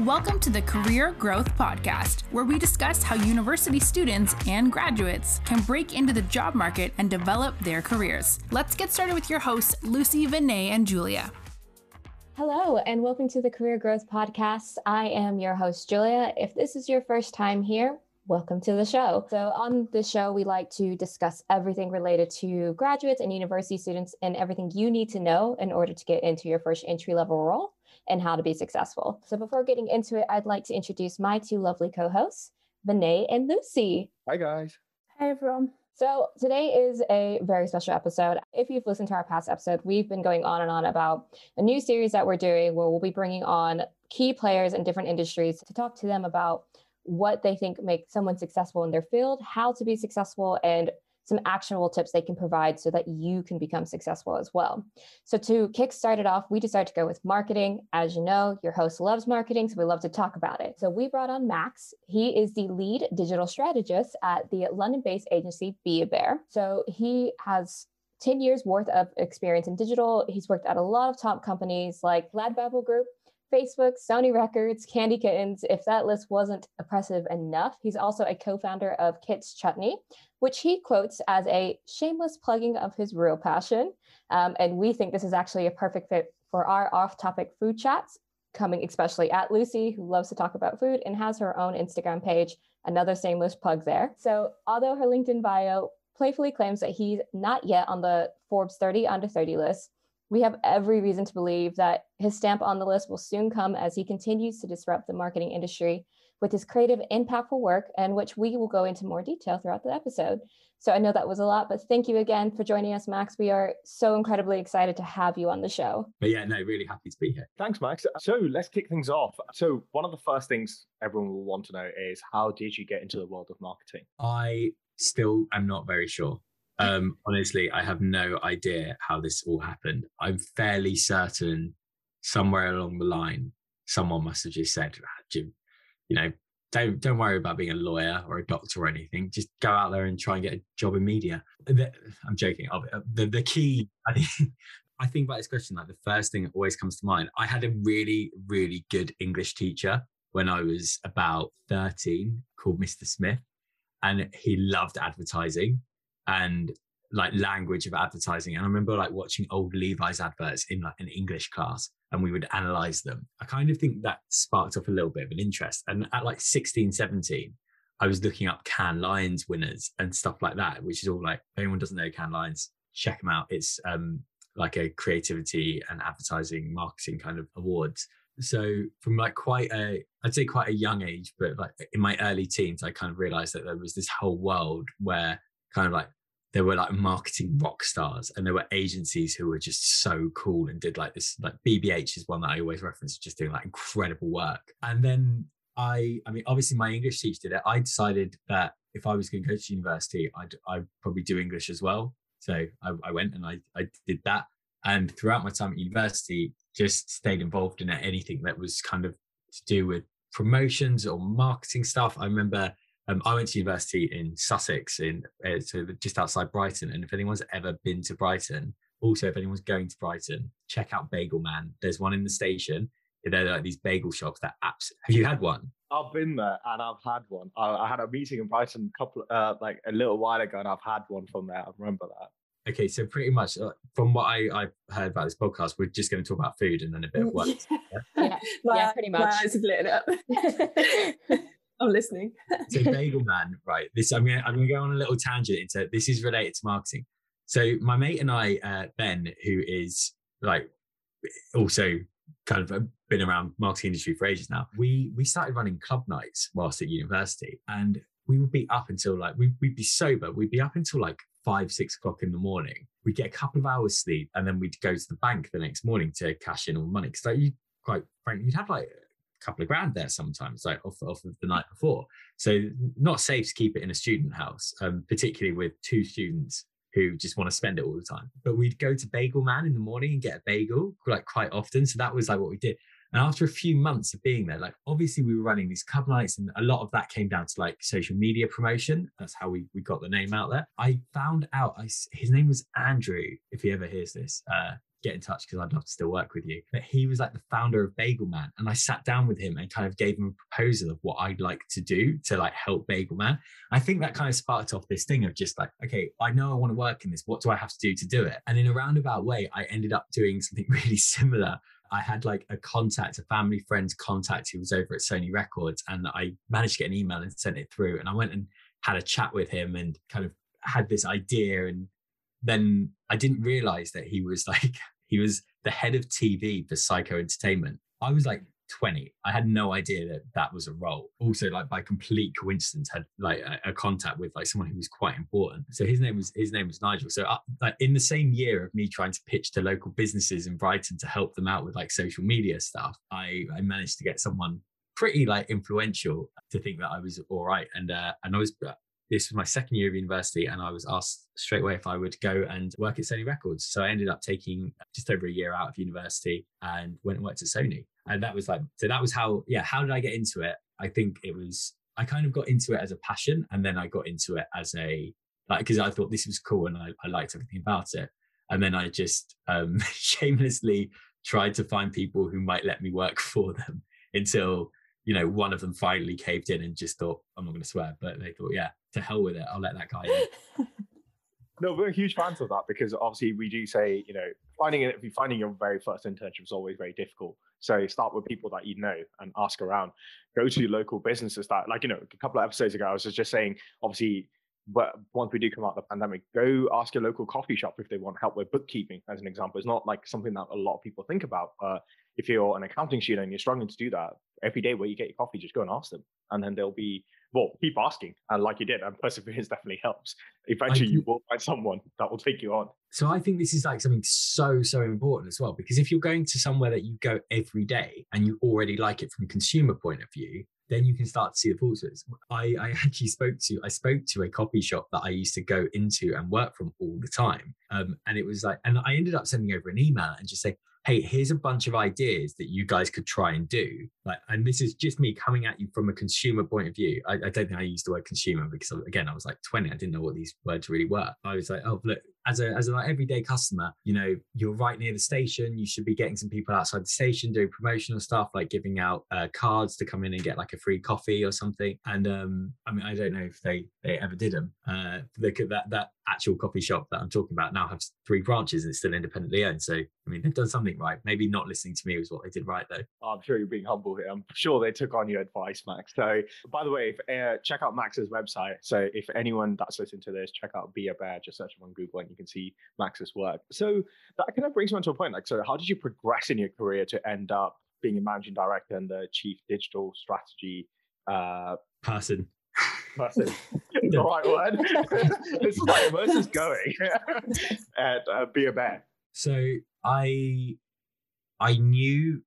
Welcome to the Career Growth Podcast, where we discuss how university students and graduates can break into the job market and develop their careers. Let's get started with your hosts, Lucie, Vinay, and Julia. Hello, and welcome to the Career Growth Podcast. I am your host, Julia. If this is your first time here, welcome to the show. So, on the show, we like to discuss everything related to graduates and university students and everything you need to know in order to get into your first entry level role and how to be successful. So, before getting into it, I'd like to introduce my two lovely co hosts, Vinay and Lucie. Hi, guys. Hi, everyone. So, today is a very special episode. If you've listened to our past episode, we've been going on and on about a new series that we're doing where we'll be bringing on key players in different industries to talk to them about what they think makes someone successful in their field, how to be successful, and some actionable tips they can provide so that you can become successful as well. So, to kick start it off, we decided to go with marketing. As you know, your host loves marketing, so we love to talk about it. So, we brought on Max. He is the lead digital strategist at the London based agency Be a Bear. So, he has 10 years worth of experience in digital. He's worked at a lot of top companies like Ladbrokes Group, Facebook, Sony Records, Candy Kittens. If that list wasn't oppressive enough, he's also a co founder of Kits Chutney, which he quotes as a shameless plugging of his real passion. Um, and we think this is actually a perfect fit for our off topic food chats, coming especially at Lucie, who loves to talk about food and has her own Instagram page. Another shameless plug there. So, although her LinkedIn bio playfully claims that he's not yet on the Forbes 30 under 30 list, we have every reason to believe that his stamp on the list will soon come as he continues to disrupt the marketing industry with his creative, impactful work, and which we will go into more detail throughout the episode. So I know that was a lot, but thank you again for joining us, Max. We are so incredibly excited to have you on the show. But yeah, no, really happy to be here. Thanks, Max. So let's kick things off. So, one of the first things everyone will want to know is how did you get into the world of marketing? I still am not very sure. Um, honestly, I have no idea how this all happened. I'm fairly certain somewhere along the line, someone must have just said, ah, Jim, you know, don't don't worry about being a lawyer or a doctor or anything. Just go out there and try and get a job in media. I'm joking. The, the key, I think, I think about this question. Like the first thing that always comes to mind. I had a really really good English teacher when I was about 13, called Mr. Smith, and he loved advertising and like language of advertising. And I remember like watching old Levi's adverts in like an English class and we would analyze them. I kind of think that sparked off a little bit of an interest. And at like 16, 17, I was looking up Cannes Lions winners and stuff like that, which is all like, if anyone doesn't know Cannes Lions, check them out. It's um, like a creativity and advertising marketing kind of awards. So from like quite a, I'd say quite a young age, but like in my early teens, I kind of realized that there was this whole world where kind of like there were like marketing rock stars and there were agencies who were just so cool and did like this like bbh is one that i always reference just doing like incredible work. And then i i mean obviously my english teacher did it. I decided that if i was going to go to university i'd, I'd probably do english as well. So I, I went and I, I did that. And throughout my time at university just stayed involved in anything that was kind of to do with promotions or marketing stuff. I remember um, I went to university in Sussex, in uh, so just outside Brighton. And if anyone's ever been to Brighton, also if anyone's going to Brighton, check out Bagel Man. There's one in the station. They're like these bagel shops that apps. Have you had one? I've been there and I've had one. I, I had a meeting in Brighton a couple, uh, like a little while ago, and I've had one from there. I remember that. Okay, so pretty much uh, from what I, I've heard about this podcast, we're just going to talk about food and then a bit of work. yeah, yeah, yeah pretty much. My eyes have lit up. I'm listening. so Bagel Man, right? This I'm gonna I'm gonna go on a little tangent into this is related to marketing. So my mate and I, uh, Ben, who is like also kind of uh, been around marketing industry for ages now, we we started running club nights whilst at university, and we would be up until like we, we'd be sober. We'd be up until like five six o'clock in the morning. We'd get a couple of hours sleep, and then we'd go to the bank the next morning to cash in all the money. Because like you quite frankly, you'd have like couple of grand there sometimes, like off, off of the night before. So not safe to keep it in a student house, um, particularly with two students who just want to spend it all the time. But we'd go to Bagel Man in the morning and get a bagel like quite often. So that was like what we did. And after a few months of being there, like obviously we were running these club nights, and a lot of that came down to like social media promotion. That's how we, we got the name out there. I found out I, his name was Andrew, if he ever hears this. Uh, get in touch because I'd love to still work with you. But he was like the founder of Bagel Man. And I sat down with him and kind of gave him a proposal of what I'd like to do to like help Bagel Man. I think that kind of sparked off this thing of just like, okay, I know I want to work in this. What do I have to do to do it? And in a roundabout way, I ended up doing something really similar. I had like a contact, a family friend's contact who was over at Sony Records, and I managed to get an email and sent it through. And I went and had a chat with him and kind of had this idea and then I didn't realize that he was like he was the head of TV for Syco Entertainment. I was like 20. I had no idea that that was a role. Also, like by complete coincidence, had like a, a contact with like someone who was quite important. So his name was his name was Nigel. So uh, like in the same year of me trying to pitch to local businesses in Brighton to help them out with like social media stuff, I I managed to get someone pretty like influential to think that I was all right. And uh, and I was this was my second year of university and I was asked straight away if I would go and work at Sony Records. So I ended up taking just over a year out of university and went and worked at Sony. And that was like, so that was how, yeah, how did I get into it? I think it was, I kind of got into it as a passion and then I got into it as a, like, because I thought this was cool and I, I liked everything about it. And then I just um, shamelessly tried to find people who might let me work for them until you know, one of them finally caved in and just thought, I'm not going to swear, but they thought, yeah, to hell with it. I'll let that guy in. no, we're huge fans of that because obviously we do say, you know, finding it, finding your very first internship is always very difficult. So start with people that you know and ask around. Go to local businesses that, like, you know, a couple of episodes ago, I was just saying, obviously, but once we do come out of the pandemic, go ask your local coffee shop if they want help with bookkeeping, as an example. It's not like something that a lot of people think about. If you're an accounting student and you're struggling to do that, every day where you get your coffee, just go and ask them. And then they'll be, well, keep asking. And like you did, and perseverance definitely helps. Eventually, you will find someone that will take you on. So I think this is like something so, so important as well. Because if you're going to somewhere that you go every day and you already like it from a consumer point of view, then you can start to see the falsehoods. I, I actually spoke to I spoke to a copy shop that I used to go into and work from all the time. Um, and it was like, and I ended up sending over an email and just say, hey, here's a bunch of ideas that you guys could try and do. Like, and this is just me coming at you from a consumer point of view. I, I don't think I used the word consumer because again, I was like 20. I didn't know what these words really were. I was like, oh, look, as a as an like everyday customer, you know, you're right near the station. You should be getting some people outside the station doing promotional stuff, like giving out uh, cards to come in and get like a free coffee or something. And um, I mean, I don't know if they they ever did them. Uh, look at that that actual coffee shop that I'm talking about now has three branches and it's still independently owned. So I mean, they've done something right. Maybe not listening to me was what they did right though. I'm sure you're being humble here. I'm sure they took on your advice, Max. So by the way, if, uh, check out Max's website. So if anyone that's listening to this, check out Be a Bear. Just search on Google and you can see Max's work. So that kind of brings me on to a point. Like, so how did you progress in your career to end up being a managing director and the chief digital strategy uh, person? Person, the right word. this is like where's this going? At uh, Be a Bear. So I I knew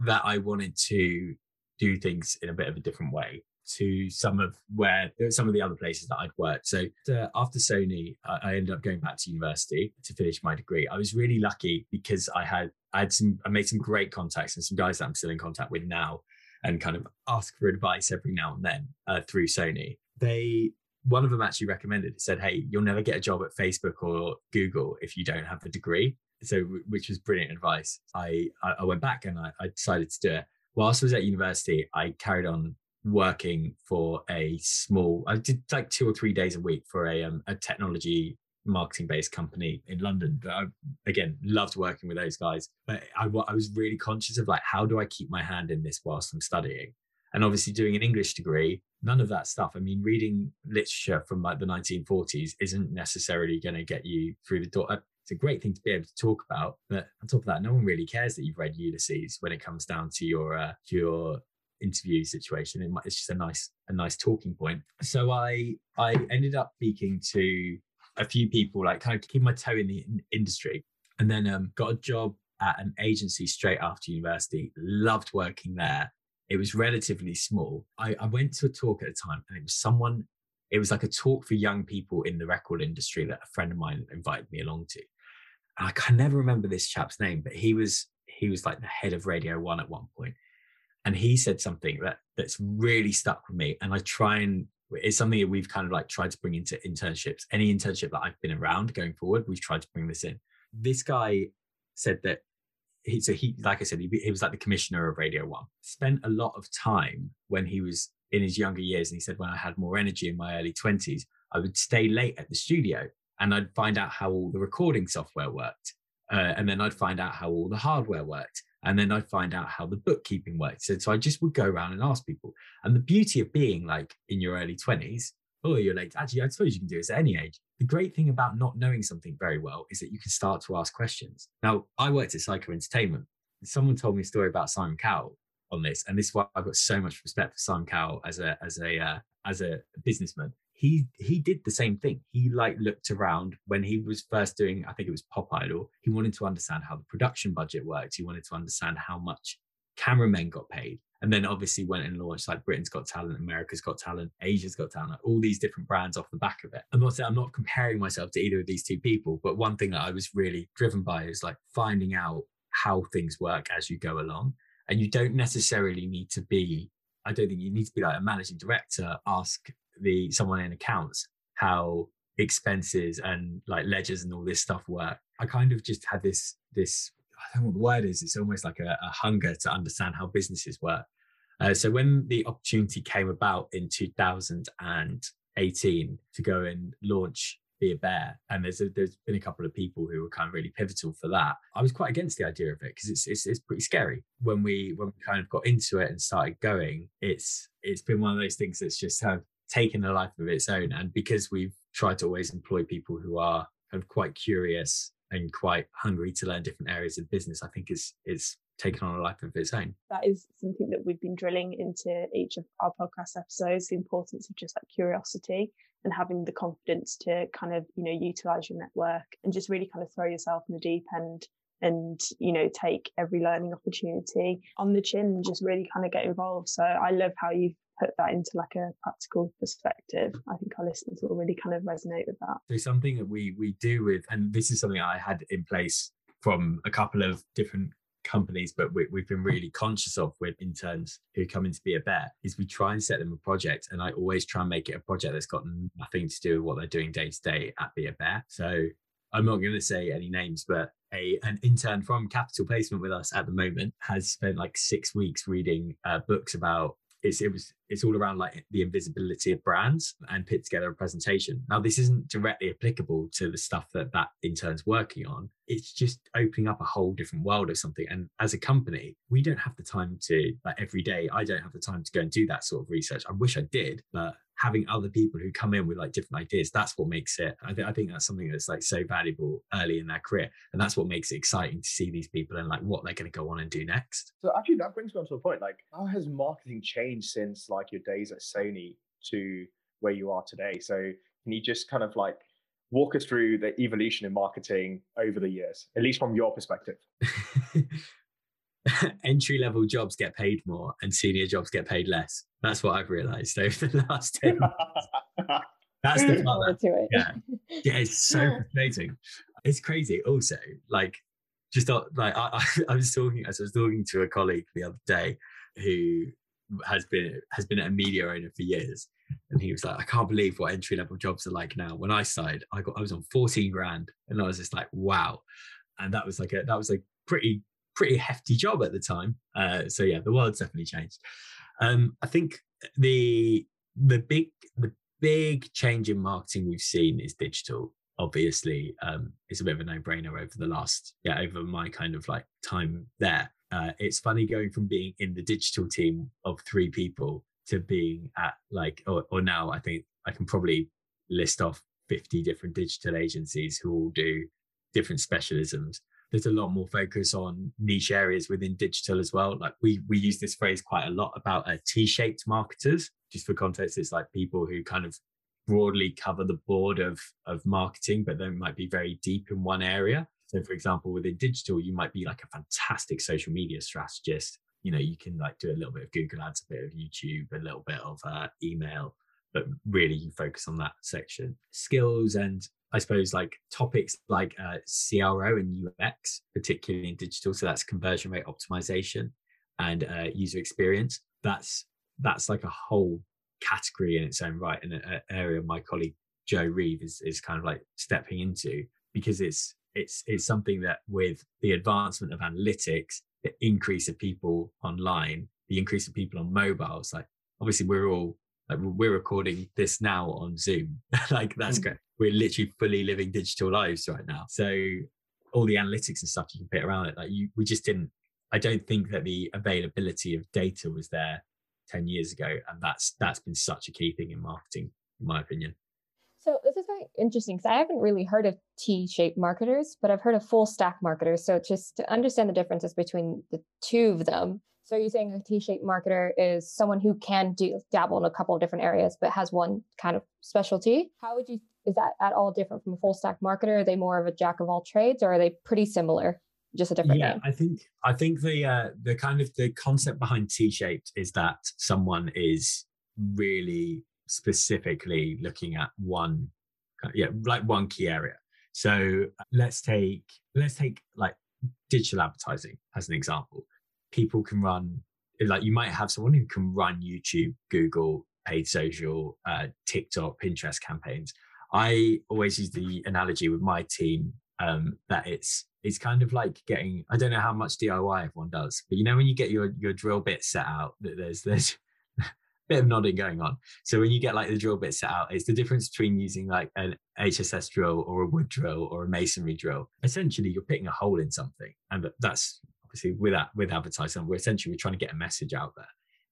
that I wanted to do things in a bit of a different way to some of where some of the other places that I'd worked. So after Sony, I, I ended up going back to university to finish my degree. I was really lucky because I had I had some I made some great contacts and some guys that I'm still in contact with now, and kind of ask for advice every now and then uh, through Sony. They one of them actually recommended said, "Hey, you'll never get a job at Facebook or Google if you don't have a degree." So, which was brilliant advice. I I went back and I, I decided to do it. Whilst I was at university, I carried on working for a small i did like two or three days a week for a, um, a technology marketing based company in london but i again loved working with those guys. But I, I was really conscious of like how do i keep my hand in this whilst i'm studying? And obviously doing an english degree none of that stuff. I mean reading literature from like the 1940s isn't necessarily going to get you through the door. It's a great thing to be able to talk about but on top of that no one really cares that you've read ulysses when it comes down to your uh, your interview situation. It's just a nice a nice talking point. So I I ended up speaking to a few people, like kind of keep my toe in the industry, and then um, got a job at an agency straight after university. Loved working there. It was relatively small. I, I went to a talk at the time, and it was someone. It was like a talk for young people in the record industry that a friend of mine invited me along to. I can never remember this chap's name, but he was he was like the head of Radio One at one point and he said something that that's really stuck with me and i try and it's something that we've kind of like tried to bring into internships any internship that i've been around going forward we've tried to bring this in this guy said that he, so he, like I said, he, he was like the commissioner of Radio One. Spent a lot of time when he was in his younger years, and he said when I had more energy in my early twenties, I would stay late at the studio and I'd find out how all the recording software worked, uh, and then I'd find out how all the hardware worked, and then I'd find out how the bookkeeping works. So, so I just would go around and ask people. And the beauty of being like in your early twenties, oh, you're late. Actually, I suppose you can do this at any age. The great thing about not knowing something very well is that you can start to ask questions. Now, I worked at Syco Entertainment. Someone told me a story about Simon Cowell on this, and this is why I've got so much respect for Simon Cowell as a as a uh, as a businessman. He he did the same thing. He like looked around when he was first doing, I think it was Pop Idol. He wanted to understand how the production budget worked. He wanted to understand how much cameramen got paid. And then obviously went and launched like Britain's Got Talent, America's Got Talent, Asia's Got Talent, all these different brands off the back of it. I'm not saying I'm not comparing myself to either of these two people, but one thing that I was really driven by is like finding out how things work as you go along. And you don't necessarily need to be, I don't think you need to be like a managing director, ask the someone in accounts how expenses and like ledgers and all this stuff work. I kind of just had this this I don't know what the word is. It's almost like a, a hunger to understand how businesses work. Uh, so when the opportunity came about in 2018 to go and launch Be a Bear, and there's a, there's been a couple of people who were kind of really pivotal for that. I was quite against the idea of it because it's, it's it's pretty scary. When we when we kind of got into it and started going, it's it's been one of those things that's just have taken a life of its own. And because we've tried to always employ people who are kind of quite curious and quite hungry to learn different areas of business, I think is is taken on a life of its own. That is something that we've been drilling into each of our podcast episodes, the importance of just like curiosity and having the confidence to kind of, you know, utilize your network and just really kind of throw yourself in the deep end and, you know, take every learning opportunity on the chin and just really kind of get involved. So I love how you've put that into like a practical perspective, I think our listeners will really kind of resonate with that. So something that we we do with, and this is something I had in place from a couple of different companies, but we, have been really conscious of with interns who come in to be a bear, is we try and set them a project, and I always try and make it a project that's got nothing to do with what they're doing day to day at Be a Bear. So I'm not going to say any names, but a an intern from Capital Placement with us at the moment has spent like six weeks reading uh, books about it's it was it's all around like the invisibility of brands and put together a presentation. Now this isn't directly applicable to the stuff that that intern's working on. It's just opening up a whole different world of something. And as a company, we don't have the time to like every day. I don't have the time to go and do that sort of research. I wish I did, but having other people who come in with like different ideas that's what makes it I, th- I think that's something that's like so valuable early in their career and that's what makes it exciting to see these people and like what they're going to go on and do next. So actually that brings me on to a point like how has marketing changed since like your days at sony to where you are today? So can you just kind of like walk us through the evolution in marketing over the years at least from your perspective entry level jobs get paid more and senior jobs get paid less. That's what I've realized over the last 10 years. That's the part that, yeah. yeah, it's so frustrating. It's crazy. Also, like, just like I, I, was talking, as I was talking to a colleague the other day who has been has been a media owner for years, and he was like, I can't believe what entry level jobs are like now. When I started, I got I was on 14 grand, and I was just like, wow. And that was like a that was like pretty pretty hefty job at the time. Uh, so yeah, the world's definitely changed. Um, I think the the big the big change in marketing we've seen is digital. Obviously, um, it's a bit of a no-brainer over the last yeah over my kind of like time there. Uh, it's funny going from being in the digital team of three people to being at like or, or now I think I can probably list off 50 different digital agencies who all do different specialisms there's a lot more focus on niche areas within digital as well. Like we we use this phrase quite a lot about uh, T-shaped marketers. Just for context, it's like people who kind of broadly cover the board of of marketing, but they might be very deep in one area. So, for example, within digital, you might be like a fantastic social media strategist. You know, you can like do a little bit of Google Ads, a bit of YouTube, a little bit of uh, email, but really you focus on that section. Skills and I suppose like topics like uh, CRO and UX, particularly in digital. So that's conversion rate optimization and uh, user experience. That's that's like a whole category in its own right, and an area my colleague Joe Reeve is is kind of like stepping into because it's it's it's something that with the advancement of analytics, the increase of people online, the increase of people on mobiles, like obviously we're all like we're recording this now on Zoom. like that's mm. great. We're literally fully living digital lives right now. So all the analytics and stuff you can put around it, like you, we just didn't. I don't think that the availability of data was there 10 years ago. And that's that's been such a key thing in marketing, in my opinion. So this is very interesting because I haven't really heard of T-shaped marketers, but I've heard of full stack marketers. So just to understand the differences between the two of them. So you're saying a T-shaped marketer is someone who can do dabble in a couple of different areas, but has one kind of specialty. How would you is that at all different from a full stack marketer? Are they more of a jack of all trades or are they pretty similar? Just a different yeah, name? I think I think the uh, the kind of the concept behind T-shaped is that someone is really specifically looking at one yeah like one key area. So let's take let's take like digital advertising as an example. People can run like you might have someone who can run youtube google paid social uh, tiktok pinterest campaigns. I always use the analogy with my team um, that it's it's kind of like getting i don't know how much diy everyone does but you know when you get your your drill bit set out that there's there's bit of nodding going on. So when you get like the drill bit set out, it's the difference between using like an HSS drill or a wood drill or a masonry drill. Essentially, you're picking a hole in something, and that's obviously with that with advertising, we're essentially we're trying to get a message out there.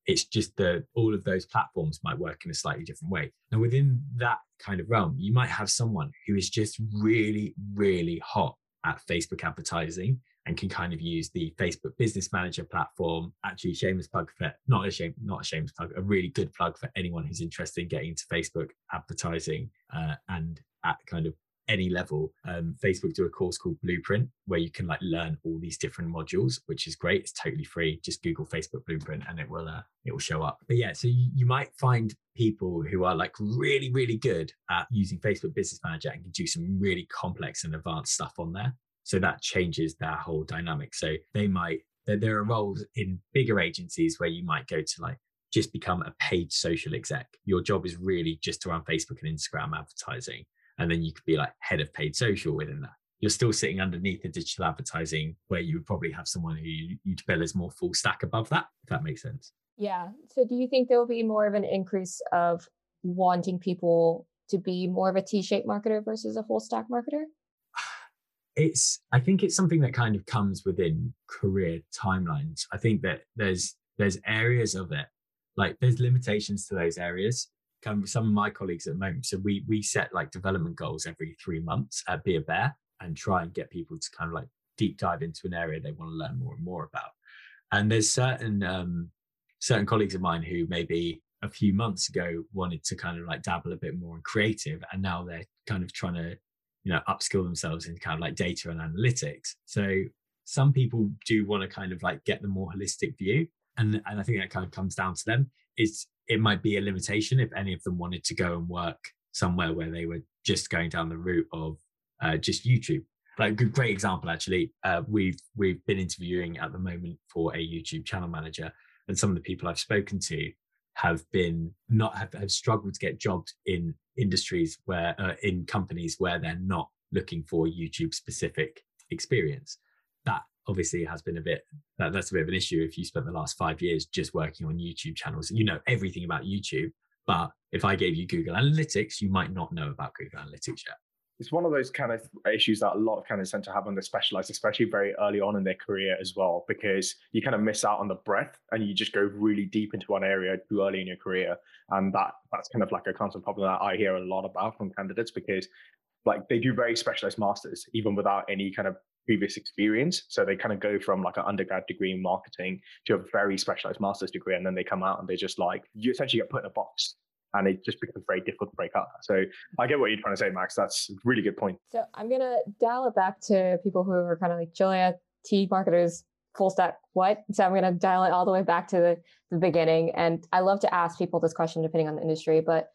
It's just that all of those platforms might work in a slightly different way. And within that kind of realm, you might have someone who is just really, really hot at Facebook advertising and can kind of use the Facebook Business Manager platform. Actually, shameless plug for not a shame, not a shameless plug, a really good plug for anyone who's interested in getting into Facebook advertising uh, and at kind of any level. Um, Facebook do a course called Blueprint where you can like learn all these different modules, which is great. It's totally free. Just Google Facebook Blueprint and it will uh, it will show up. But yeah, so you, you might find people who are like really really good at using Facebook Business Manager and can do some really complex and advanced stuff on there. So that changes that whole dynamic. So they might, there, there are roles in bigger agencies where you might go to like just become a paid social exec. Your job is really just to run Facebook and Instagram advertising. And then you could be like head of paid social within that. You're still sitting underneath the digital advertising where you would probably have someone who you'd bill as more full stack above that, if that makes sense. Yeah. So do you think there will be more of an increase of wanting people to be more of a T-shaped marketer versus a full stack marketer? It's i think it's something that kind of comes within career timelines. I think that there's there's areas of it like there's limitations to those areas. Some of my colleagues at the moment so we we set like development goals every three months at be a bear and try and get people to kind of like deep dive into an area they want to learn more and more about. And there's certain um certain colleagues of mine who maybe a few months ago wanted to kind of like dabble a bit more in creative and now they're kind of trying to you know upskill themselves in kind of like data and analytics. So some people do want to kind of like get the more holistic view and and i think that kind of comes down to them. Is it might be a limitation if any of them wanted to go and work somewhere where they were just going down the route of uh, just youtube. Like a great example actually uh, we've we've been interviewing at the moment for a youtube channel manager and some of the people i've spoken to have been not have, have struggled to get jobs in industries where uh, in companies where they're not looking for YouTube specific experience. That obviously has been a bit that, that's a bit of an issue if you spent the last five years just working on YouTube channels. You know everything about YouTube, but if I gave you Google Analytics, you might not know about Google Analytics yet it's one of those kind of issues that a lot of candidates tend to have when they specialize, especially very early on in their career as well, because you kind of miss out on the breadth and you just go really deep into one area too early in your career. And that that's kind of like a constant problem that I hear a lot about from candidates because like they do very specialized masters even without any kind of previous experience. So they kind of go from like an undergrad degree in marketing to a very specialized master's degree. And then they come out and they're just like, you essentially get put in a box and it just becomes very difficult to break up. So I get what you're trying to say, Max. That's a really good point. So I'm gonna dial it back to people who are kind of like Julia T marketers, full stack what? So I'm gonna dial it all the way back to the, the beginning. And I love to ask people this question depending on the industry, but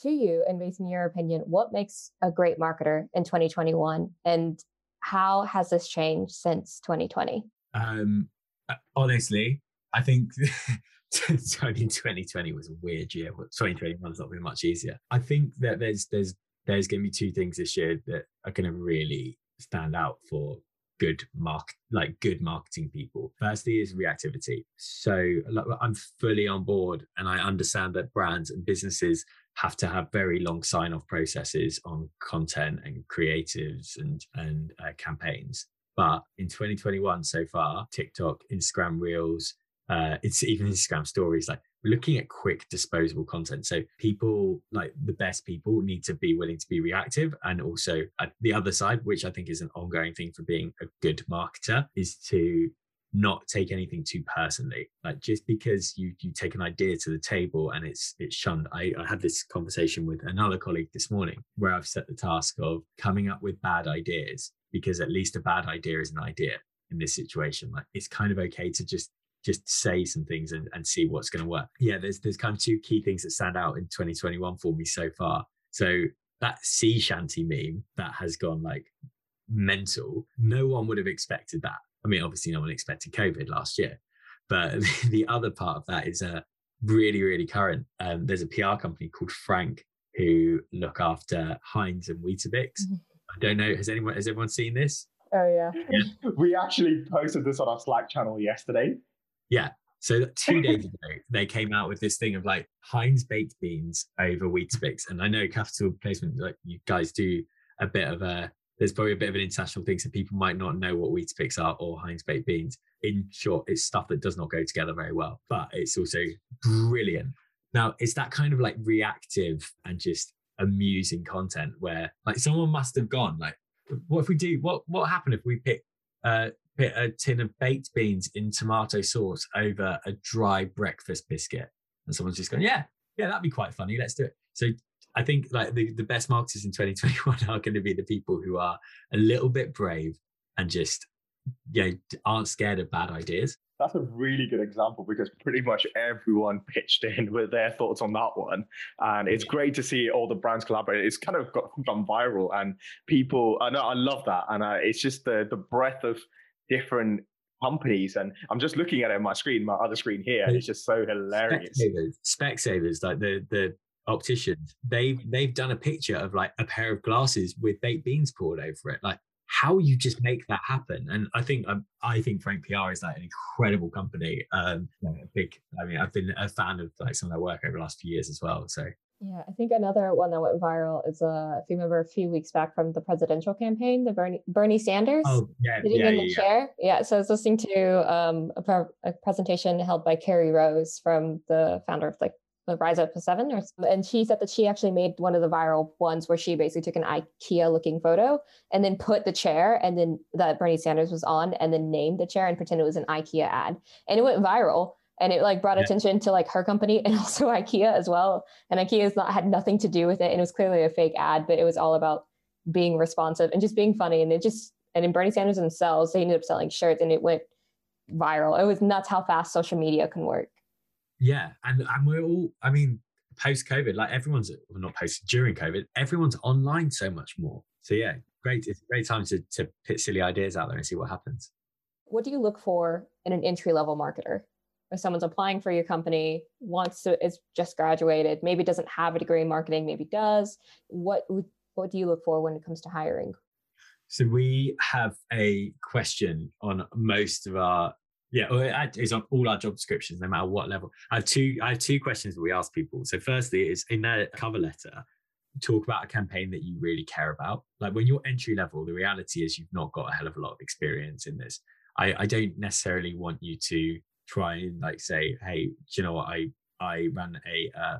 to you and based on your opinion, what makes a great marketer in 2021 and how has this changed since 2020? Um, uh, honestly, I think 2020 was a weird year, but 2021's not been much easier. I think that there's there's there's going to be two things this year that are going to really stand out for good mark like good marketing people. Firstly is reactivity. So like, i'm fully on board and i understand that brands and businesses have to have very long sign off processes on content and creatives and and uh, campaigns. But in 2021 so far tiktok instagram reels uh, it's even instagram stories like looking at quick disposable content. So people like the best people need to be willing to be reactive. And also uh, the other side, which I think is an ongoing thing for being a good marketer, is to not take anything too personally. Like just because you you take an idea to the table and it's it's shunned. I, I had this conversation with another colleague this morning where I've set the task of coming up with bad ideas because at least a bad idea is an idea in this situation. Like it's kind of okay to just just say some things and, and see what's going to work. Yeah, there's there's kind of two key things that stand out in 2021 for me so far. So that sea shanty meme that has gone like mental. No one would have expected that. I mean, obviously, no one expected COVID last year, but the other part of that is a uh, really, really current. Um, there's a PR company called Frank who look after Heinz and Weetabix. Mm-hmm. I don't know. Has anyone has everyone seen this? Oh yeah. yeah. We actually posted this on our Slack channel yesterday. Yeah. So two days ago, they came out with this thing of like Heinz baked beans over Weetabix. And I know capital placement, like you guys do a bit of a, there's probably a bit of an international thing. So people might not know what Weetabix are or Heinz baked beans. In short, it's stuff that does not go together very well, but it's also brilliant. Now, it's that kind of like reactive and just amusing content where like someone must have gone like, what if we do, what, what happened if we pick uh, put a tin of baked beans in tomato sauce over a dry breakfast biscuit. And someone's just going, yeah, yeah, that'd be quite funny. Let's do it. So I think like the, the best marketers in 2021 are going to be the people who are a little bit brave and just you know, aren't scared of bad ideas. That's a really good example because pretty much everyone pitched in with their thoughts on that one. And it's great to see all the brands collaborate. It's kind of got, gone viral and people, I know, I love that. And uh, it's just the, the breadth of different companies and i'm just looking at it on my screen my other screen here it's just so hilarious. Specsavers, specsavers like the the opticians they've they've done a picture of like a pair of glasses with baked beans poured over it. Like how you just make that happen? And i think um, i think frank pr is like an incredible company um big i mean i've been a fan of like some of their work over the last few years as well so yeah, I think another one that went viral is uh, if you remember a few weeks back from the presidential campaign, the Bernie Bernie Sanders oh, yeah, sitting yeah, in the yeah, chair. Yeah. so I was listening to um, a, pre- a, presentation held by Carrie Rose from the founder of like the Rise at Seven, or, and she said that she actually made one of the viral ones where she basically took an IKEA looking photo and then put the chair and then that Bernie Sanders was on and then named the chair and pretend it was an IKEA ad, and it went viral and it like brought yeah. attention to like her company and also IKEA as well. And IKEA has not had nothing to do with it, and it was clearly a fake ad, but it was all about being responsive and just being funny. And it just and in Bernie Sanders themselves, they ended up selling shirts, and it went viral. It was nuts how fast social media can work. Yeah, and and we're all. I mean, post COVID, like everyone's well, not post during COVID, everyone's online so much more. So yeah, great. It's a great time to to put silly ideas out there and see what happens. What do you look for in an entry level marketer? If someone's applying for your company wants to is just graduated maybe doesn't have a degree in marketing maybe does what what do you look for when it comes to hiring? So we have a question on most of our yeah it's on all our job descriptions no matter what level. I have two i have two questions that we ask people. So firstly is in their cover letter talk about a campaign that you really care about. Like when you're entry level the reality is you've not got a hell of a lot of experience in this. I, I don't necessarily want you to try and like say, hey, do you know what? I I ran a, uh,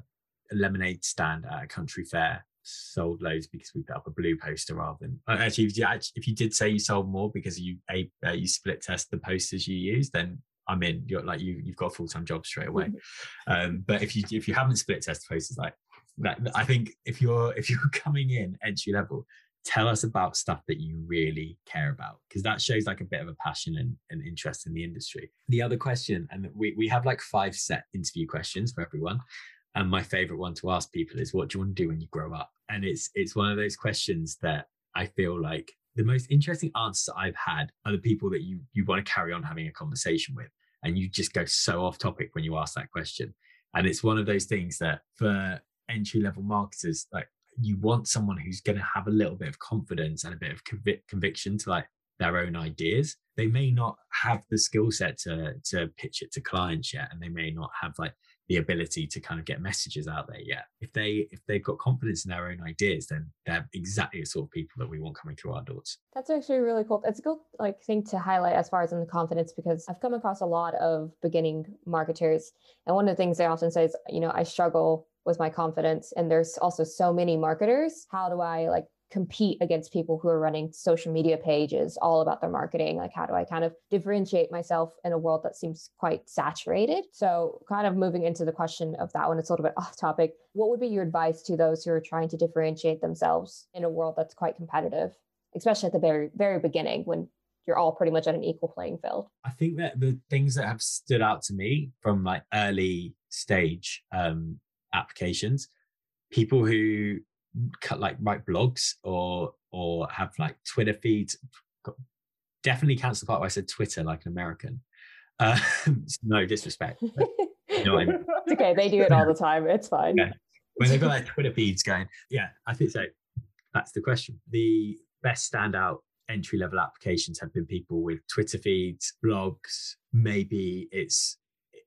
a lemonade stand at a country fair, sold loads because we put up a blue poster rather than uh, actually if you actually, if you did say you sold more because you a uh, you split test the posters you use, then I'm in. You're like you you've got a full time job straight away. Mm-hmm. Um, but if you if you haven't split test posters, like that, I think if you're if you're coming in entry level, tell us about stuff that you really care about because that shows like a bit of a passion and, and interest in the industry. The other question and we, we have like five set interview questions for everyone and my favorite one to ask people is what do you want to do when you grow up? And it's it's one of those questions that i feel like the most interesting answers i've had are the people that you you want to carry on having a conversation with and you just go so off topic when you ask that question. And it's one of those things that for entry level marketers like you want someone who's going to have a little bit of confidence and a bit of convic- conviction to like their own ideas. They may not have the skill set to to pitch it to clients yet, and they may not have like the ability to kind of get messages out there yet. If they if they've got confidence in their own ideas, then they're exactly the sort of people that we want coming through our doors. That's actually really cool. It's a good like thing to highlight as far as in the confidence because I've come across a lot of beginning marketers, and one of the things they often say is, you know, I struggle with my confidence, and there's also so many marketers. How do I like compete against people who are running social media pages all about their marketing? Like how do i kind of differentiate myself in a world that seems quite saturated? So kind of moving into the question of that one it's a little bit off topic. What would be your advice to those who are trying to differentiate themselves in a world that's quite competitive especially at the very very beginning when you're all pretty much at an equal playing field? I think that the things that have stood out to me from like early stage um applications people who cut like write blogs or or have like Twitter feeds. Definitely cancel the part where I said Twitter like an American. Uh, no disrespect. you know I mean? It's okay. They do it all the time. It's fine. Yeah. When they've got like Twitter feeds going, yeah, I think so. That's the question. The best standout entry level applications have been people with Twitter feeds, blogs. Maybe it's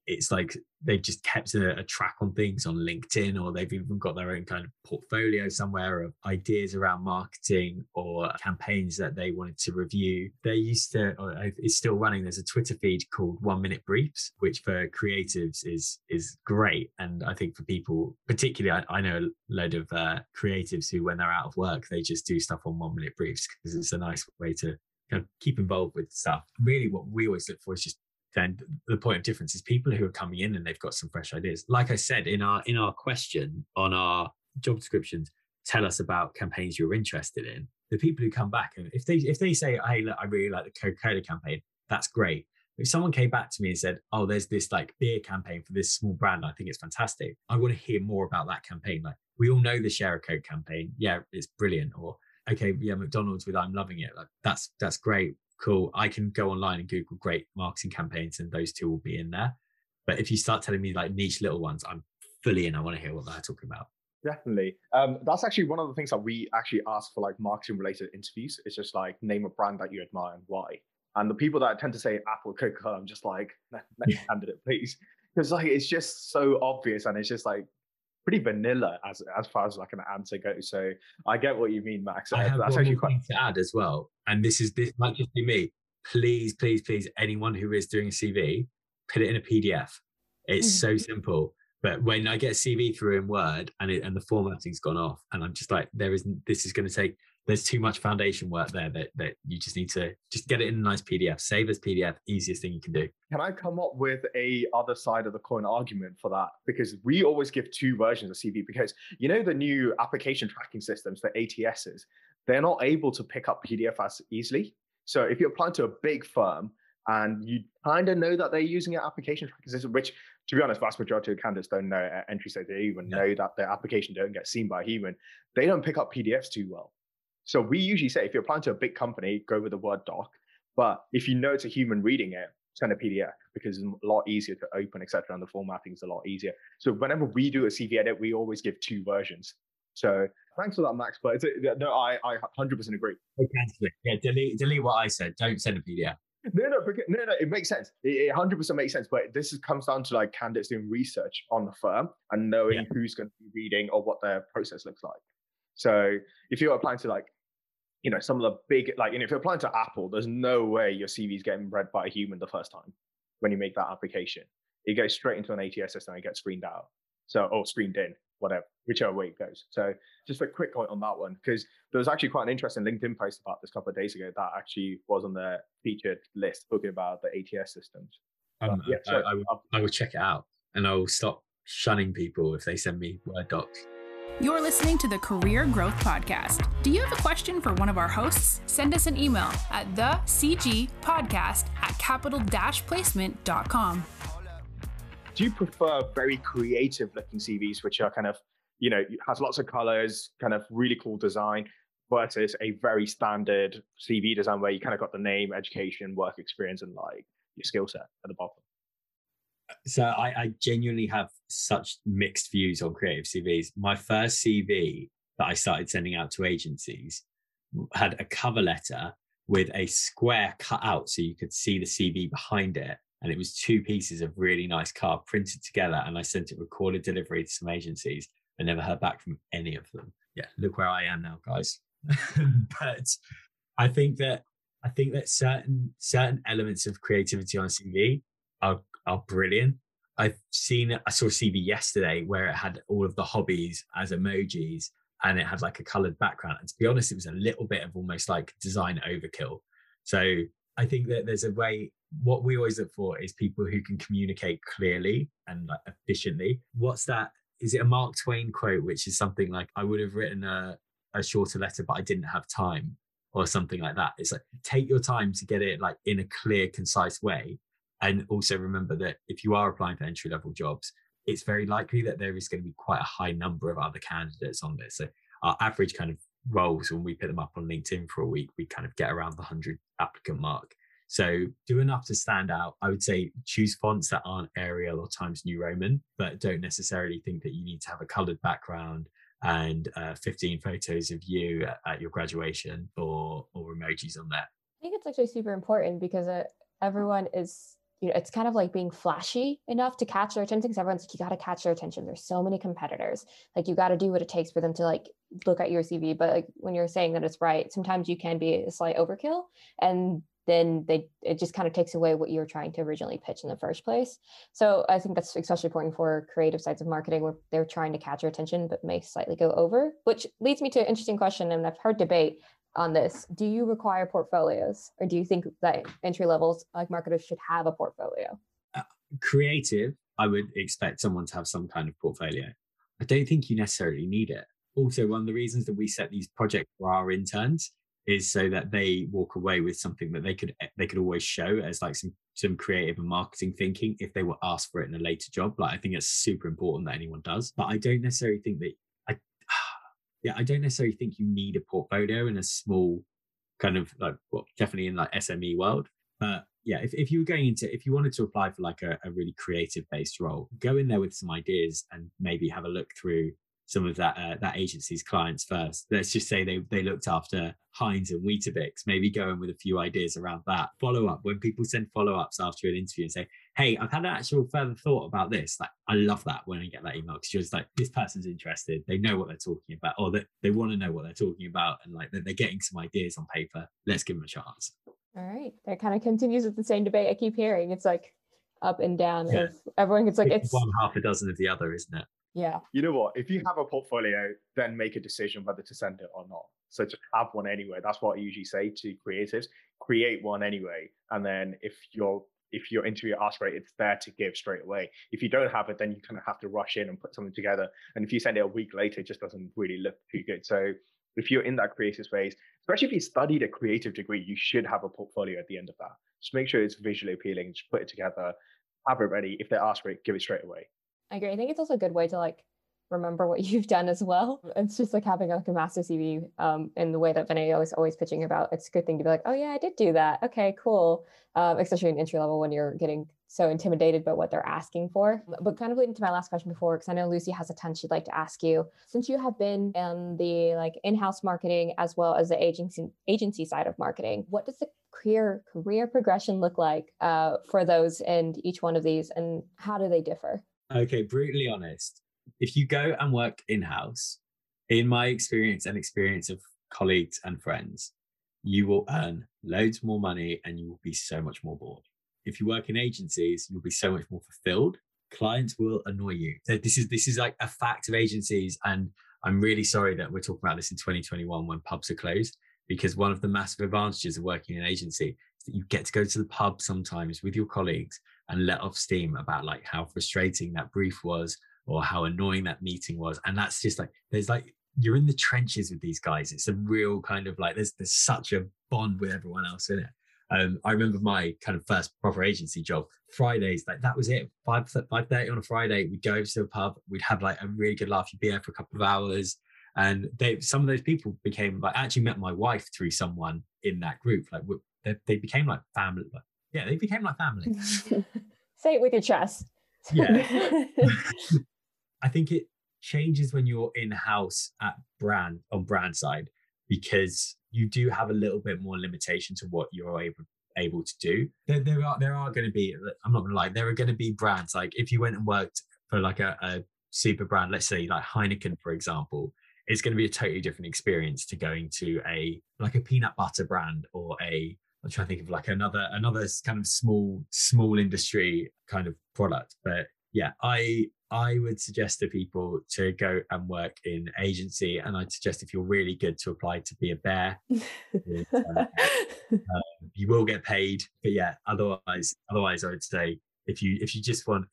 it's like they've just kept a, a, track on things on LinkedIn, or they've even got their own kind of portfolio somewhere of ideas around marketing or campaigns that they wanted to review. They used to, or it's still running. There's a Twitter feed called One Minute Briefs, which for creatives is is great, and I think for people, particularly, I, I know a load of uh, creatives who, when they're out of work, they just do stuff on One Minute Briefs because it's a nice way to kind of keep involved with stuff. Really, what we always look for is just then the point of difference is people who are coming in and they've got some fresh ideas. Like I said in our in our question on our job descriptions, tell us about campaigns you're interested in. The people who come back and if they if they say, hey, look, I really like the Coca-Cola campaign, that's great. If someone came back to me and said, oh, there's this like beer campaign for this small brand, I think it's fantastic. I want to hear more about that campaign. Like we all know the Share a Coke campaign. Yeah, it's brilliant. Or okay, yeah, McDonald's with I'm loving it. Like that's that's great cool. I can go online and Google great marketing campaigns, and those two will be in there. But if you start telling me like niche little ones, I'm fully in. I want to hear what they're talking about. Definitely. Um, that's actually one of the things that we actually ask for like marketing related interviews. It's just like name a brand that you admire and why. And the people that tend to say Apple, Coca Cola, I'm just like, next candidate, please. Because like it's just so obvious and it's just like pretty vanilla as as far as like an answer goes. So I get what you mean, Max. I have That's one actually quite to add as well. And this is this might just be me. Please, please, please, anyone who is doing a CV, put it in a PDF. It's mm-hmm. so simple. But when I get a CV through in Word and it, and the formatting's gone off, and I'm just like, there is this is going to take there's too much foundation work there that, that you just need to just get it in a nice PDF, save as PDF, easiest thing you can do. Can I come up with a other side of the coin argument for that? Because we always give two versions of CV because you know the new application tracking systems, the ATSs, they're not able to pick up PDF as easily. So if you're applying to a big firm and you kind of know that they're using an application tracking system, which to be honest, vast majority of candidates don't know at entry stage. They even yeah. know that their application don't get seen by a human. They don't pick up PDFs too well. So we usually say if you're applying to a big company, go with a Word doc. But if you know it's a human reading it, send a PDF because it's a lot easier to open, etc. And the formatting is a lot easier. So whenever we do a CV edit, we always give two versions. So thanks for that, Max. But it's a, no, I I 100% agree. Okay, yeah, delete delete what I said. Don't send a PDF. No, no, no, no. It makes sense. It, 100% makes sense. But this is, comes down to like candidates doing research on the firm and knowing yeah. who's going to be reading or what their process looks like. So if you're applying to like, you know, some of the big, like, you know, if you're applying to Apple, there's no way your CV is getting read by a human the first time when you make that application. It goes straight into an ATS system and it gets screened out. So, or screened in, whatever, whichever way it goes. So just a quick point on that one, because there was actually quite an interesting LinkedIn post about this a couple of days ago that actually was on the featured list talking about the ATS systems. Um, yeah, I, I, will, I will check it out and I will stop shunning people if they send me Word docs. You're listening to the Career Growth Podcast. Do you have a question for one of our hosts? Send us an email at the CG podcast at capital placement.com. Do you prefer very creative looking CVs, which are kind of, you know, has lots of colors, kind of really cool design, versus a very standard CV design where you kind of got the name, education, work experience, and like your skill set at the bottom? So I, I, genuinely have such mixed views on creative CVs. My first CV that I started sending out to agencies had a cover letter with a square cut out so you could see the CV behind it. And it was two pieces of really nice card printed together. And I sent it recorded delivery to some agencies. I never heard back from any of them. Yeah, look where I am now, guys. but I think that I think that certain certain elements of creativity on CV are are brilliant. I've seen I saw a CV yesterday where it had all of the hobbies as emojis and it had like a colored background. And to be honest, it was a little bit of almost like design overkill. So I think that there's a way what we always look for is people who can communicate clearly and like efficiently. What's that? Is it a Mark Twain quote, which is something like I would have written a, a shorter letter, but I didn't have time, or something like that. It's like take your time to get it like in a clear, concise way. And also remember that if you are applying for entry level jobs, it's very likely that there is going to be quite a high number of other candidates on there. So our average kind of roles when we put them up on LinkedIn for a week, we kind of get around the 100 applicant mark. So do enough to stand out. I would say choose fonts that aren't Arial or Times New Roman, but don't necessarily think that you need to have a colored background and uh, 15 photos of you at, at, your graduation or or emojis on there. I think it's actually super important because uh, everyone is you know, it's kind of like being flashy enough to catch their attention because everyone's like, you got to catch their attention. There's so many competitors. Like you got to do what it takes for them to like look at your CV. But like when you're saying that it's right, sometimes you can be a slight overkill and then they it just kind of takes away what you were trying to originally pitch in the first place. So I think that's especially important for creative sides of marketing where they're trying to catch your attention but may slightly go over, which leads me to an interesting question. And I've heard debate on this. Do you require portfolios, or do you think that entry levels like marketers should have a portfolio? Uh, creative, I would expect someone to have some kind of portfolio. I don't think you necessarily need it. Also, one of the reasons that we set these projects for our interns is so that they walk away with something that they could they could always show as like some some creative and marketing thinking if they were asked for it in a later job. Like I think it's super important that anyone does. But I don't necessarily think that yeah, I don't necessarily think you need a portfolio in a small kind of like well, definitely in like SME world. But yeah, if, if you were going into if you wanted to apply for like a, a really creative based role, go in there with some ideas and maybe have a look through some of that uh, that agency's clients first. Let's just say they they looked after Heinz and Weetabix. Maybe go in with a few ideas around that. Follow up when people send follow ups after an interview and say, "Hey, I've had an actual further thought about this." Like I love that when I get that email because you're just like, "This person's interested. They know what they're talking about, or that they, they want to know what they're talking about, and like they're, they're getting some ideas on paper. Let's give them a chance." All right, that kind of continues with the same debate I keep hearing. It's like up and down. Yeah. Everyone gets like it's one half a dozen of the other, isn't it? Yeah. You know what? If you have a portfolio, then make a decision whether to send it or not. So just have one anyway. That's what I usually say to creatives. Create one anyway. And then if your if your interview asks for it, it's there to give straight away. If you don't have it, then you kind of have to rush in and put something together. And if you send it a week later, it just doesn't really look too good. So if you're in that creative space, especially if you studied a creative degree, you should have a portfolio at the end of that. Just make sure it's visually appealing. Just put it together, have it ready. If they ask for it, give it straight away. I agree. I think it's also a good way to like remember what you've done as well. It's just like having like a master CV um, in the way that Vinay is always pitching about. It's a good thing to be like, oh yeah, I did do that. Okay, cool. Um, especially in entry level when you're getting so intimidated by what they're asking for. But kind of leading to my last question before, because I know Lucie has a ton she'd like to ask you. Since you have been in the like in-house marketing as well as the agency agency side of marketing, what does the career career progression look like uh, for those and each one of these, and how do they differ? Okay, brutally honest. If you go and work in house, in my experience and experience of colleagues and friends, you will earn loads more money and you will be so much more bored. If you work in agencies, you'll be so much more fulfilled. Clients will annoy you. This is this is like a fact of agencies, and I'm really sorry that we're talking about this in 2021 when pubs are closed. Because one of the massive advantages of working in an agency is that you get to go to the pub sometimes with your colleagues and let off steam about like how frustrating that brief was or how annoying that meeting was. And that's just like there's like you're in the trenches with these guys. It's a real kind of like there's there's such a bond with everyone else in it. Um, I remember my kind of first proper agency job. Fridays, like that was it. Five five thirty on a Friday, we'd go to a pub. We'd have like a really good laugh. You'd be there for a couple of hours, and they some of those people became like I actually met my wife through someone in that group. Like they, they became like family. Like, yeah, they became like family. Say it with your chest. Yeah. I think it changes when you're in house at brand on brand side because you do have a little bit more limitation to what you're able able to do. There, there are there are going to be I'm not going to lie there are going to be brands like if you went and worked for like a, a super brand, let's say like Heineken for example, it's going to be a totally different experience to going to a like a peanut butter brand or a I'm trying to think of like another another kind of small small industry kind of product. But yeah, I I would suggest to people to go and work in agency, and I'd suggest if you're really good to apply to be a bear. um, you will get paid, but yeah, otherwise, otherwise, I would say if you if you just want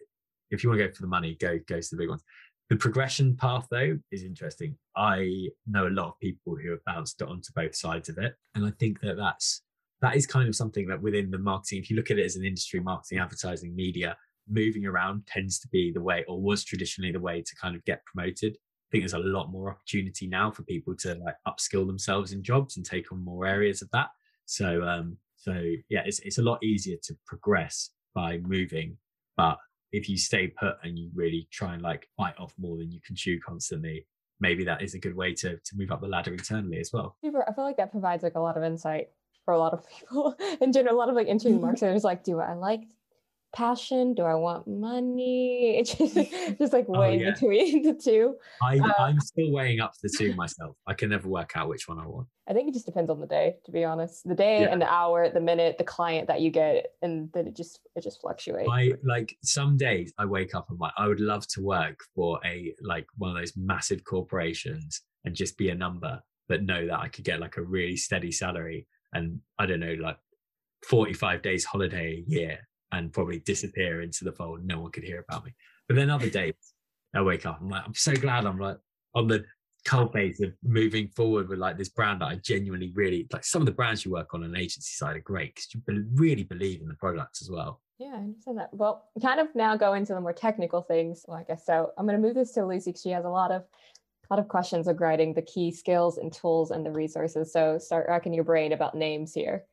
if you want to go for the money, go go to the big ones. The progression path, though, is interesting. I know a lot of people who have bounced onto both sides of it, and I think that that's that is kind of something that within the marketing, if you look at it as an industry, marketing, advertising, media, moving around tends to be the way, or was traditionally the way to kind of get promoted. I think there's a lot more opportunity now for people to like upskill themselves in jobs and take on more areas of that. So, um, so yeah, it's it's a lot easier to progress by moving, but if you stay put and you really try and like bite off more than you can chew constantly, maybe that is a good way to to move up the ladder internally as well. Super. I feel like that provides like a lot of insight for a lot of people in general. A lot of like entering marketers like, do I like passion? Do I want money? It's just, just like oh, weighing oh, yeah. between the two. I, um, I'm still weighing up the two myself. I can never work out which one I want. I think it just depends on the day, to be honest. The day yeah. and the hour, the minute, the client that you get, and then it just it just fluctuates. I like some days I wake up and like I would love to work for a like one of those massive corporations and just be a number, but know that I could get like a really steady salary and I don't know like 45 days holiday a year and probably disappear into the fold. No one could hear about me. But then other days, I wake up. I'm like, I'm so glad I'm like on the cold base of moving forward with like this brand that I genuinely really like. Some of the brands you work on an agency side are great because you really believe in the products as well. Yeah, I understand that. Well, kind of now go into the more technical things. Well, I guess so. I'm going to move this to Lucie because she has a lot of a lot of questions regarding the key skills and tools and the resources. So start racking your brain about names here.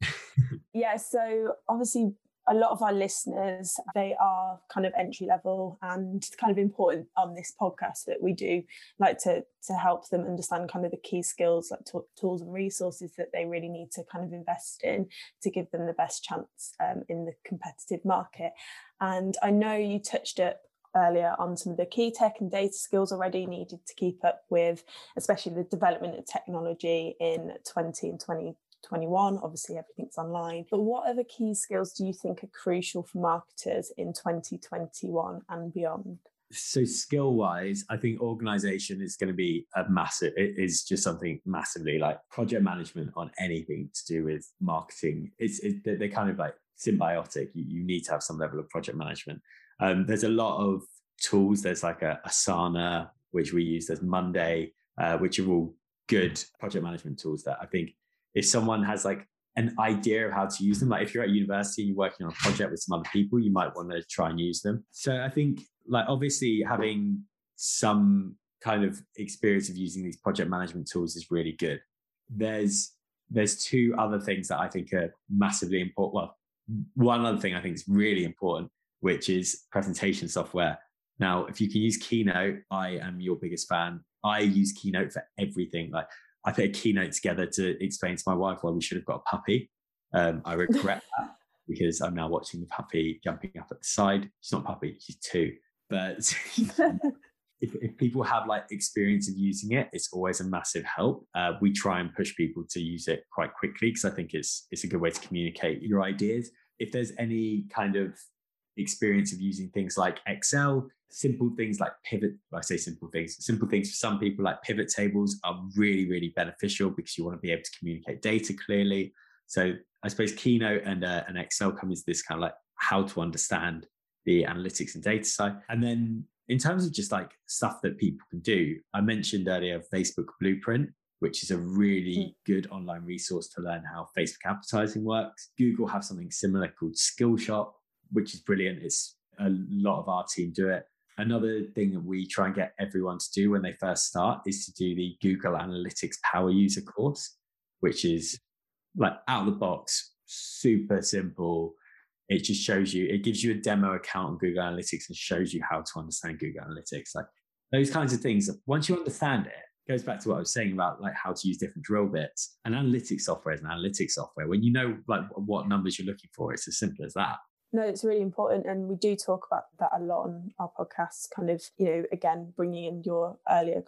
yeah, so obviously a lot of our listeners they are kind of entry level and it's kind of important on this podcast that we do like to to help them understand kind of the key skills like t- tools and resources that they really need to kind of invest in to give them the best chance um, in the competitive market. And i know you touched it earlier on some of the key tech and data skills already needed to keep up with especially the development of technology in 20 and 20 21. Obviously, everything's online. But what other key skills do you think are crucial for marketers in 2021 and beyond? So, skill wise, I think organization is going to be a massive, it is just something massively like project management on anything to do with marketing. It's, it, they're kind of like symbiotic. You, you need to have some level of project management. Um, there's a lot of tools. There's like a Asana, which we use. There's Monday, uh, which are all good project management tools that I think if someone has like an idea of how to use them, like if you're at university and you're working on a project with some other people, you might want to try and use them. So I think like obviously having some kind of experience of using these project management tools is really good. There's there's two other things that I think are massively important. Well, one other thing I think is really important, which is presentation software. Now, if you can use Keynote, I am your biggest fan. I use Keynote for everything. Like I put a keynote together to explain to my wife why we should have got a puppy. Um, I regret that because I'm now watching the puppy jumping up at the side. She's not a puppy, she's two. But if, if, people have like experience of using it, it's always a massive help. Uh, we try and push people to use it quite quickly because I think it's it's a good way to communicate your ideas. If there's any kind of experience of using things like Excel, simple things like pivot i say simple things simple things for some people like pivot tables are really really beneficial because you want to be able to communicate data clearly. So i suppose keynote and, uh, and excel come as this kind of like how to understand the analytics and data side. And then in terms of just like stuff that people can do i mentioned earlier facebook blueprint which is a really mm. good online resource to learn how facebook advertising works. Google have something similar called skillshop which is brilliant. It's a lot of our team do it Another thing that we try and get everyone to do when they first start is to do the Google Analytics Power User course, which is like out of the box, super simple. It just shows you, it gives you a demo account on Google Analytics and shows you how to understand Google Analytics. Like those kinds of things. Once you understand it, it goes back to what I was saying about like how to use different drill bits. And analytics software is an analytics software. When you know like what numbers you're looking for, it's as simple as that. No, it's really important. And we do talk about that a lot on our podcast, kind of, you know, again, bringing in your earlier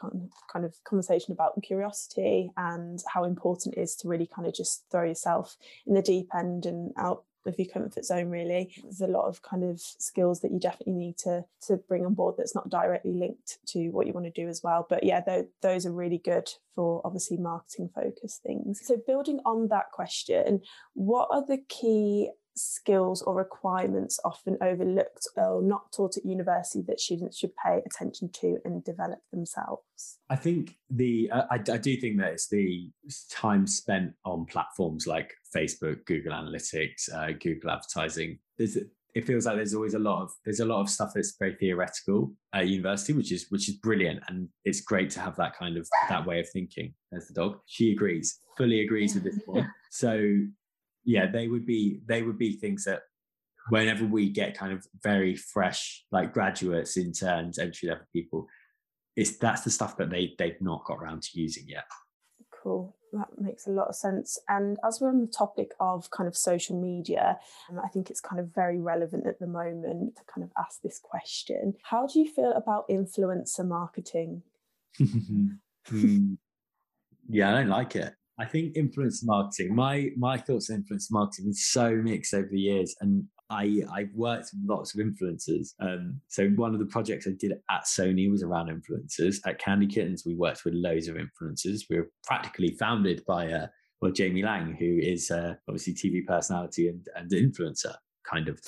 kind of conversation about curiosity and how important it is to really kind of just throw yourself in the deep end and out of your comfort zone really there's a lot of kind of skills that you definitely need to to bring on board that's not directly linked to what you want to do as well but yeah th- those are really good for obviously marketing focused things so building on that question what are the key skills or requirements often overlooked or not taught at university that students should pay attention to and develop themselves? I think the uh, I, I, do think that it's the time spent on platforms like Facebook, Google Analytics, uh, Google Advertising. There's it feels like there's always a lot of there's a lot of stuff that's very theoretical at university, which is which is brilliant, and it's great to have that kind of that way of thinking. There's the dog. She agrees, fully agrees with this point. So yeah, they would be they would be things that whenever we get kind of very fresh like graduates, interns, entry level people, it's that's the stuff that they they've not got around to using yet. Cool. That makes a lot of sense. And as we're on the topic of kind of social media, um, I think it's kind of very relevant at the moment to kind of ask this question. How do you feel about influencer marketing? mm. Yeah, I don't like it. I think influence marketing. My my thoughts on influence marketing is so mixed over the years, and I I've worked with lots of influencers. Um, so one of the projects I did at Sony was around influencers. At Candy Kittens, we worked with loads of influencers. We were practically founded by uh, well Jamie Laing, who is uh, obviously TV personality and and influencer kind of